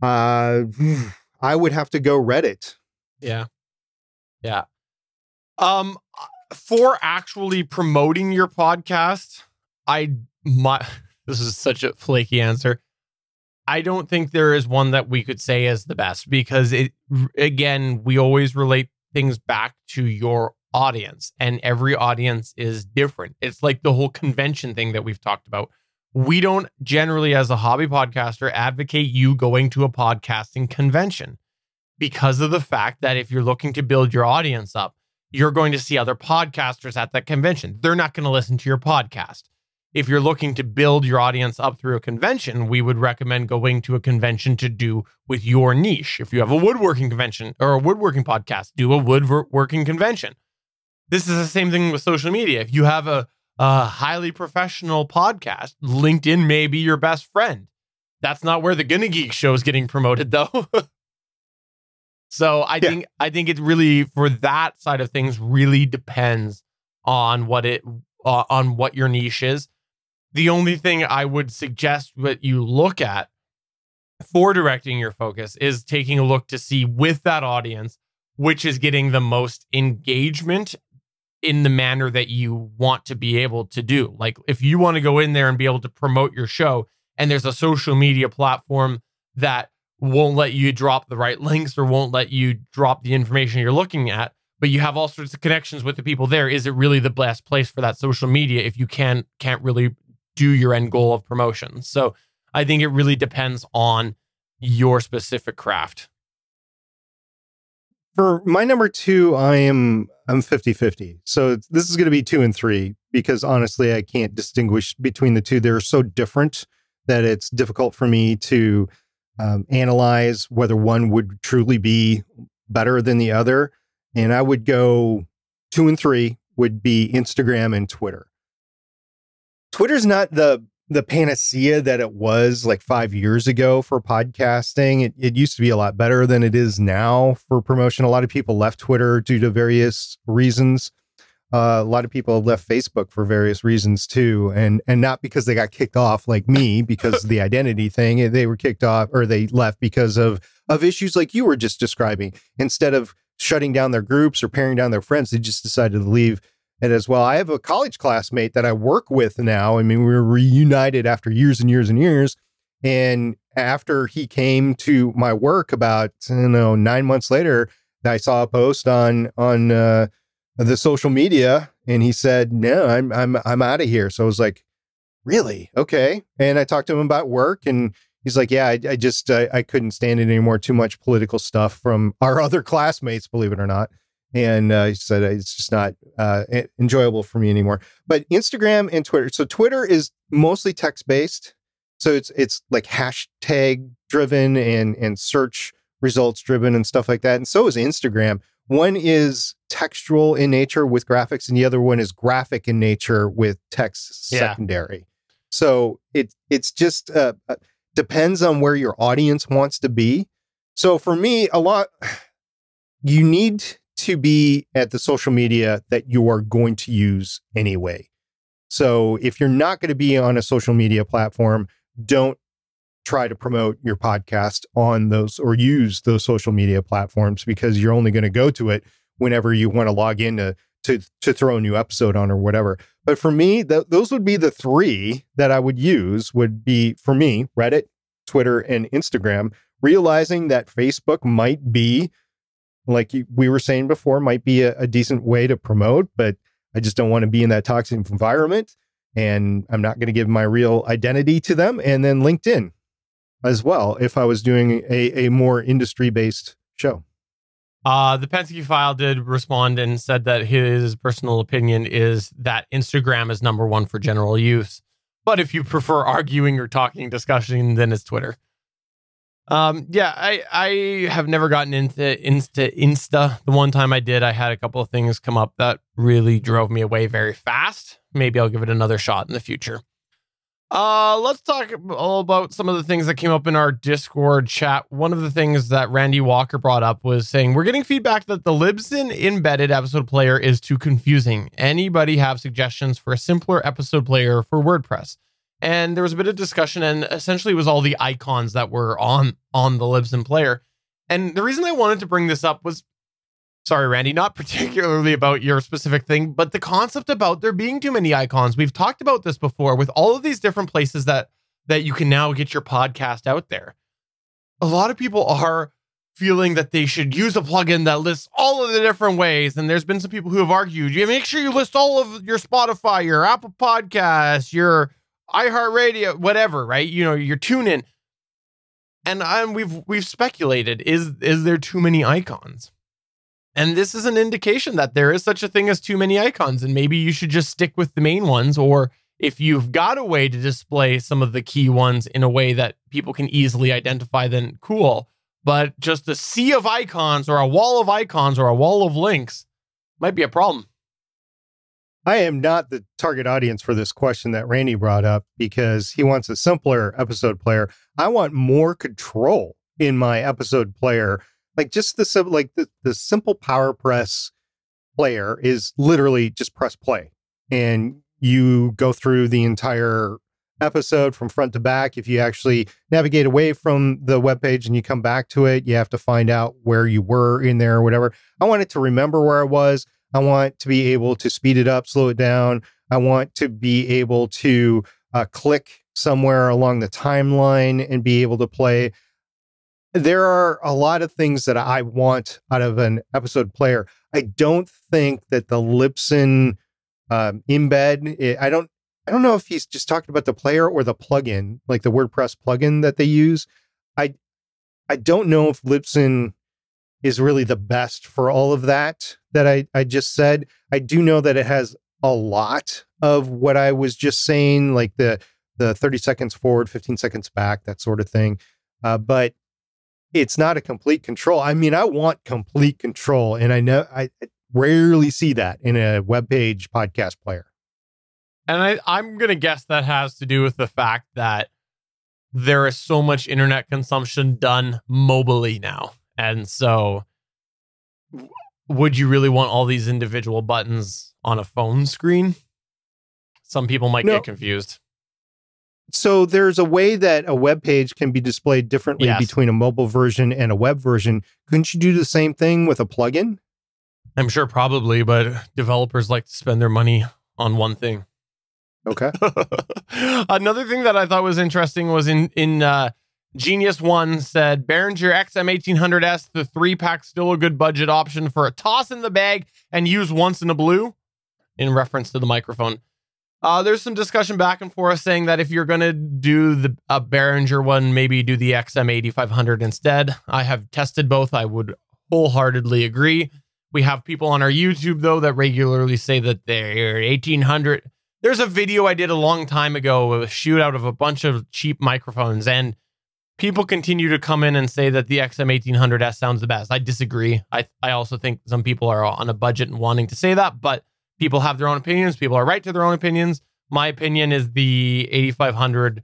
Uh, I would have to go Reddit. Yeah. Yeah. Um for actually promoting your podcast, I my this is such a flaky answer. I don't think there is one that we could say is the best because it again, we always relate things back to your audience and every audience is different. It's like the whole convention thing that we've talked about. We don't generally as a hobby podcaster advocate you going to a podcasting convention because of the fact that if you're looking to build your audience up, you're going to see other podcasters at that convention. They're not going to listen to your podcast. If you're looking to build your audience up through a convention, we would recommend going to a convention to do with your niche. If you have a woodworking convention or a woodworking podcast, do a woodworking convention. This is the same thing with social media. If you have a, a highly professional podcast, LinkedIn may be your best friend. That's not where the Gonna Geek show is getting promoted, though. So I yeah. think I think it really for that side of things really depends on what it uh, on what your niche is. The only thing I would suggest that you look at for directing your focus is taking a look to see with that audience which is getting the most engagement in the manner that you want to be able to do. Like if you want to go in there and be able to promote your show and there's a social media platform that won't let you drop the right links or won't let you drop the information you're looking at but you have all sorts of connections with the people there is it really the best place for that social media if you can can't really do your end goal of promotion so i think it really depends on your specific craft for my number two i am i'm 50-50 so this is going to be two and three because honestly i can't distinguish between the two they're so different that it's difficult for me to um, analyze whether one would truly be better than the other. And I would go two and three would be Instagram and Twitter. Twitter's not the the panacea that it was like five years ago for podcasting. It, it used to be a lot better than it is now for promotion. A lot of people left Twitter due to various reasons. Uh, a lot of people have left Facebook for various reasons too, and and not because they got kicked off like me because the identity thing. They were kicked off or they left because of of issues like you were just describing. Instead of shutting down their groups or paring down their friends, they just decided to leave it as well. I have a college classmate that I work with now. I mean, we were reunited after years and years and years. And after he came to my work about, you know, nine months later, I saw a post on on uh, the social media and he said, "No, I'm I'm I'm out of here." So I was like, "Really? Okay." And I talked to him about work and he's like, "Yeah, I, I just I, I, couldn't stand it anymore. Too much political stuff from our other classmates, believe it or not." And uh, he said it's just not uh, enjoyable for me anymore. But Instagram and Twitter. So Twitter is mostly text based. So it's it's like hashtag driven and and search results driven and stuff like that. And so is Instagram one is textual in nature with graphics, and the other one is graphic in nature with text yeah. secondary. So it it's just uh, uh, depends on where your audience wants to be. So for me, a lot you need to be at the social media that you are going to use anyway. So if you're not going to be on a social media platform, don't try to promote your podcast on those or use those social media platforms because you're only going to go to it whenever you want to log in to, to, to throw a new episode on or whatever. But for me, th- those would be the three that I would use would be for me, Reddit, Twitter, and Instagram, realizing that Facebook might be like we were saying before, might be a, a decent way to promote, but I just don't want to be in that toxic environment and I'm not going to give my real identity to them. And then LinkedIn as well if I was doing a, a more industry based show. Uh, the Penske file did respond and said that his personal opinion is that Instagram is number one for general use. But if you prefer arguing or talking discussion, then it's Twitter. Um, yeah, I, I have never gotten into Insta Insta. The one time I did, I had a couple of things come up that really drove me away very fast. Maybe I'll give it another shot in the future. Uh, let's talk all about some of the things that came up in our Discord chat. One of the things that Randy Walker brought up was saying we're getting feedback that the Libsyn embedded episode player is too confusing. Anybody have suggestions for a simpler episode player for WordPress? And there was a bit of discussion, and essentially it was all the icons that were on on the Libsyn player. And the reason I wanted to bring this up was sorry, Randy, not particularly about your specific thing, but the concept about there being too many icons. We've talked about this before with all of these different places that that you can now get your podcast out there. A lot of people are feeling that they should use a plugin that lists all of the different ways. And there's been some people who have argued, you make sure you list all of your Spotify, your Apple Podcasts, your iHeartRadio, whatever, right? You know, your TuneIn. And and we've we've speculated is is there too many icons? And this is an indication that there is such a thing as too many icons, and maybe you should just stick with the main ones. Or if you've got a way to display some of the key ones in a way that people can easily identify, then cool. But just a sea of icons or a wall of icons or a wall of links might be a problem. I am not the target audience for this question that Randy brought up because he wants a simpler episode player. I want more control in my episode player. Like just the like the, the simple PowerPress player is literally just press play and you go through the entire episode from front to back. If you actually navigate away from the web page and you come back to it, you have to find out where you were in there or whatever. I want it to remember where I was. I want to be able to speed it up, slow it down. I want to be able to uh, click somewhere along the timeline and be able to play. There are a lot of things that I want out of an episode player. I don't think that the Libsyn um, embed, it, I don't, I don't know if he's just talking about the player or the plugin, like the WordPress plugin that they use. I, I don't know if Libsyn is really the best for all of that that I, I just said. I do know that it has a lot of what I was just saying, like the the 30 seconds forward, 15 seconds back, that sort of thing. Uh, but it's not a complete control. I mean, I want complete control, and I know I rarely see that in a web page podcast player. And I, I'm gonna guess that has to do with the fact that there is so much internet consumption done mobily now. And so, would you really want all these individual buttons on a phone screen? Some people might no. get confused. So there's a way that a web page can be displayed differently yes. between a mobile version and a web version. Couldn't you do the same thing with a plugin? I'm sure probably, but developers like to spend their money on one thing. Okay. Another thing that I thought was interesting was in in uh, Genius One said Behringer XM1800S, the three pack, still a good budget option for a toss in the bag and use once in a blue, in reference to the microphone. Uh, there's some discussion back and forth saying that if you're going to do the a Behringer one, maybe do the XM8500 instead. I have tested both. I would wholeheartedly agree. We have people on our YouTube though that regularly say that they're 1800. There's a video I did a long time ago, a shootout of a bunch of cheap microphones, and people continue to come in and say that the XM1800S sounds the best. I disagree. I I also think some people are on a budget and wanting to say that, but people have their own opinions. People are right to their own opinions. My opinion is the 8500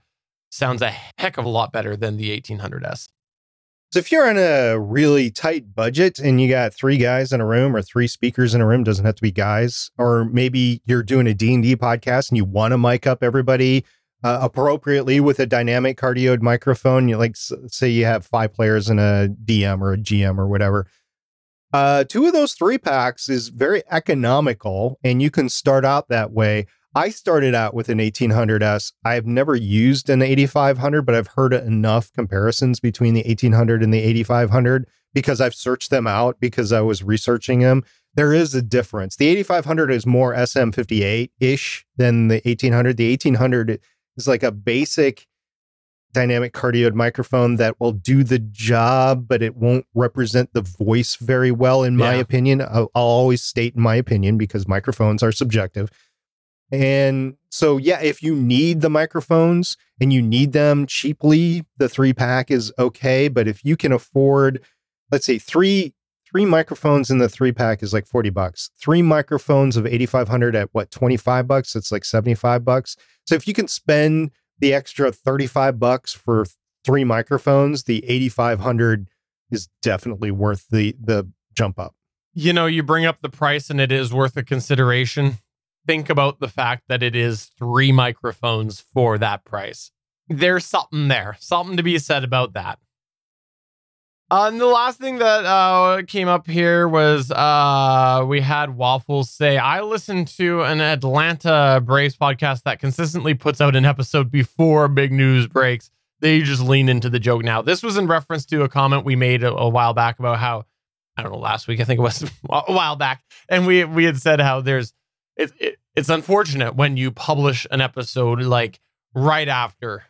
sounds a heck of a lot better than the 1800S. So if you're on a really tight budget and you got three guys in a room or three speakers in a room, doesn't have to be guys, or maybe you're doing a D&D podcast and you want to mic up everybody uh, appropriately with a dynamic cardioid microphone. You like say you have five players in a DM or a GM or whatever. Uh, two of those three packs is very economical, and you can start out that way. I started out with an 1800S. I've never used an 8500, but I've heard enough comparisons between the 1800 and the 8500 because I've searched them out because I was researching them. There is a difference. The 8500 is more SM58 ish than the 1800. The 1800 is like a basic dynamic cardioid microphone that will do the job, but it won't represent the voice very well, in my yeah. opinion. I'll, I'll, always state my opinion because microphones are subjective. And so, yeah, if you need the microphones and you need them cheaply, the three pack is okay. But if you can afford, let's say three three microphones in the three pack is like 40 bucks. Three microphones of 8500 at what 25 bucks, it's like 75 bucks. So if you can spend the extra 35 bucks for three microphones, the 8500 is definitely worth the the jump up. You know, you bring up the price and it is worth a consideration. think about the fact that it is three microphones for that price. There's something there, something to be said about that. Uh, and the last thing that uh, came up here was uh, we had Waffles say, I listened to an Atlanta Braves podcast that consistently puts out an episode before big news breaks. They just lean into the joke now. This was in reference to a comment we made a, a while back about how, I don't know, last week, I think it was a while back. And we, we had said how there's, it, it, it's unfortunate when you publish an episode like right after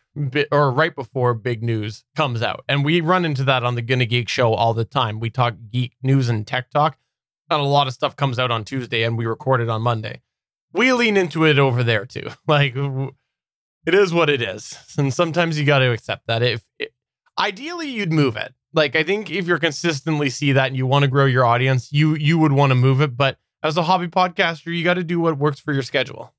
or right before big news comes out. And we run into that on the Gonna Geek show all the time. We talk geek news and tech talk, and a lot of stuff comes out on Tuesday and we record it on Monday. We lean into it over there too. Like it is what it is. And sometimes you got to accept that. If it, ideally you'd move it. Like I think if you're consistently see that and you want to grow your audience, you you would want to move it, but as a hobby podcaster, you got to do what works for your schedule.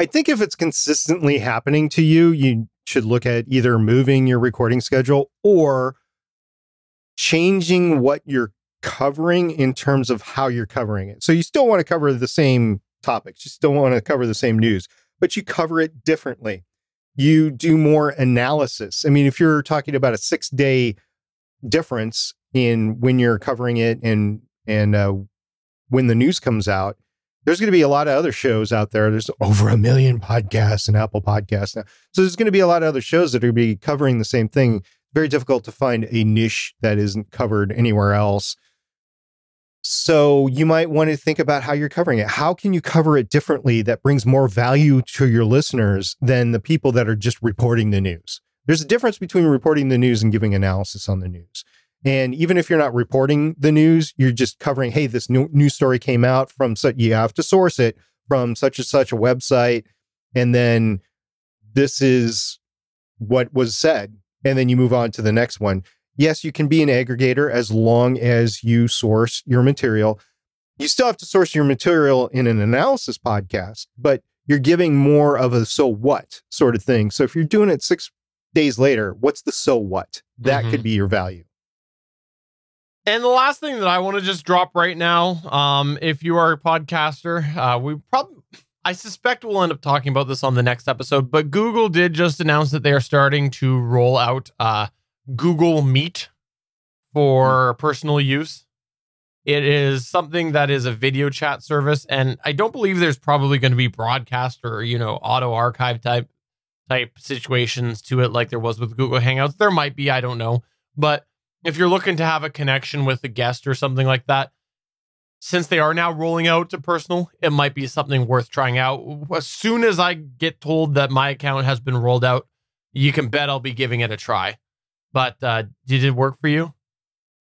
I think if it's consistently happening to you, you should look at either moving your recording schedule or changing what you're covering in terms of how you're covering it. So you still want to cover the same topics, you still want to cover the same news, but you cover it differently. You do more analysis. I mean, if you're talking about a six day difference in when you're covering it and and uh, when the news comes out, there's going to be a lot of other shows out there. There's over a million podcasts and Apple Podcasts now. So there's going to be a lot of other shows that are going to be covering the same thing. Very difficult to find a niche that isn't covered anywhere else. So you might want to think about how you're covering it. How can you cover it differently that brings more value to your listeners than the people that are just reporting the news? There's a difference between reporting the news and giving analysis on the news. And even if you're not reporting the news, you're just covering, hey, this new news story came out from such, you have to source it from such and such a website. And then this is what was said. And then you move on to the next one. Yes, you can be an aggregator as long as you source your material. You still have to source your material in an analysis podcast, but you're giving more of a so what sort of thing. So if you're doing it six days later, what's the so what? That mm-hmm. could be your value. And the last thing that I want to just drop right now, um, if you are a podcaster, uh, we probably, I suspect we'll end up talking about this on the next episode, but Google did just announce that they are starting to roll out uh, Google Meet for personal use. It is something that is a video chat service, and I don't believe there's probably going to be broadcast or you know auto archive type type situations to it like there was with Google Hangouts. There might be, I don't know, but if you're looking to have a connection with a guest or something like that, since they are now rolling out to personal, it might be something worth trying out. As soon as I get told that my account has been rolled out, you can bet I'll be giving it a try. But uh, did it work for you?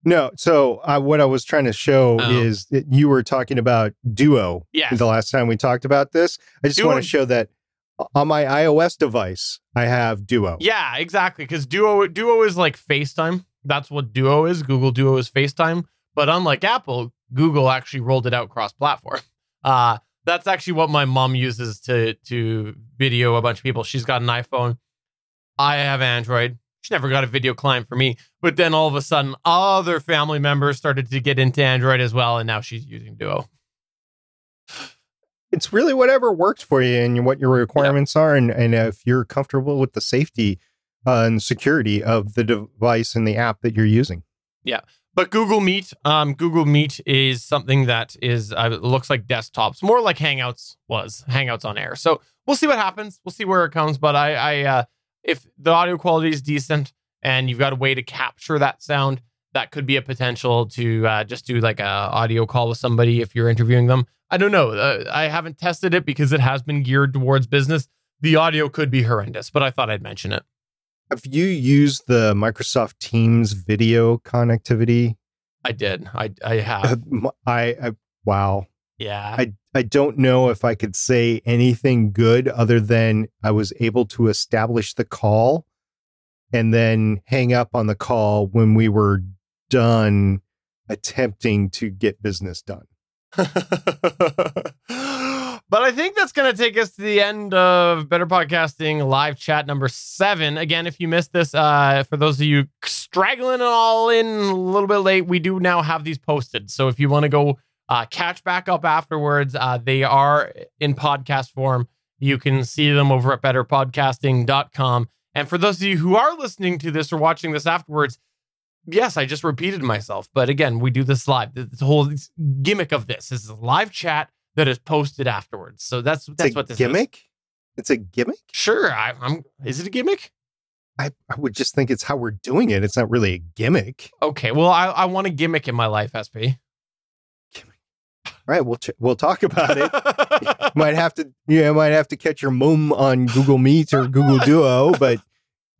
No. So uh, what I was trying to show oh. is that you were talking about Duo. Yeah. The last time we talked about this, I just Duo. want to show that on my iOS device, I have Duo. Yeah, exactly. Because Duo Duo is like FaceTime that's what Duo is. Google Duo is FaceTime. But unlike Apple, Google actually rolled it out cross platform. Uh, that's actually what my mom uses to to video a bunch of people. She's got an iPhone. I have Android. She never got a video client for me. But then all of a sudden, other family members started to get into Android as well, and now she's using Duo. It's really whatever works for you and what your requirements are, and, and if you're comfortable with the safety and security of the device and the app that you're using. Yeah. But Google Meet, um, Google Meet is something that is uh, looks like desktops, more like Hangouts was Hangouts on Air. So we'll see what happens. We'll see where it comes. But I, I uh, if the audio quality is decent and you've got a way to capture that sound, that could be a potential to uh, just do like a audio call with somebody if you're interviewing them. I don't know. Uh, I haven't tested it because it has been geared towards business. The audio could be horrendous, but I thought I'd mention it. Have you used the Microsoft Teams video connectivity? I did. I I have. I, I wow. Yeah. I I don't know if I could say anything good other than I was able to establish the call and then hang up on the call when we were done attempting to get business done. But I think that's going to take us to the end of Better Podcasting live chat number seven. Again, if you missed this, uh, for those of you straggling all in a little bit late, we do now have these posted. So if you want to go uh, catch back up afterwards. Uh, they are in podcast form. You can see them over at betterpodcasting.com. And for those of you who are listening to this or watching this afterwards, yes, I just repeated myself. But again, we do this live. The whole gimmick of this is live chat that is posted afterwards. So that's that's what this is. gimmick. is. It's a gimmick. Sure, I, I'm. Is it a gimmick? I, I would just think it's how we're doing it. It's not really a gimmick. Okay, well, I, I want a gimmick in my life, SP. Gimmick. All right, we'll ch- we'll talk about it. might have to yeah, might have to catch your mom on Google Meet or Google Duo, but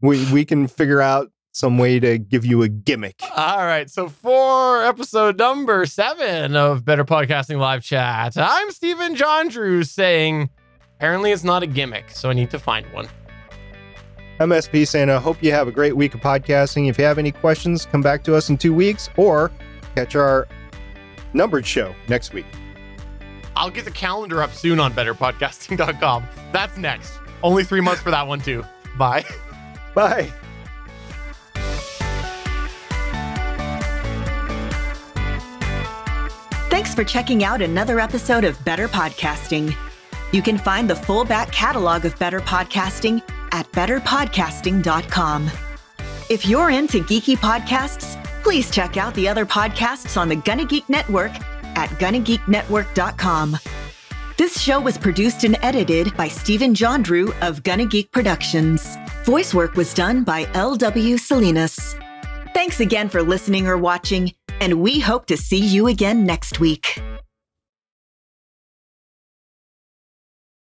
we we can figure out some way to give you a gimmick. All right. So for episode number seven of Better Podcasting Live Chat, I'm Stephen John Drew saying apparently it's not a gimmick, so I need to find one. I'm SP saying I hope you have a great week of podcasting. If you have any questions, come back to us in two weeks or catch our numbered show next week. I'll get the calendar up soon on betterpodcasting.com. That's next. Only three months for that one, too. Bye. Bye. For checking out another episode of Better Podcasting. You can find the full back catalog of Better Podcasting at betterpodcasting.com. If you're into geeky podcasts, please check out the other podcasts on the Gonna Geek Network at GonnaGeekNetwork.com. This show was produced and edited by Stephen John Drew of Gonna Geek Productions. Voice work was done by L.W. Salinas. Thanks again for listening or watching, and we hope to see you again next week.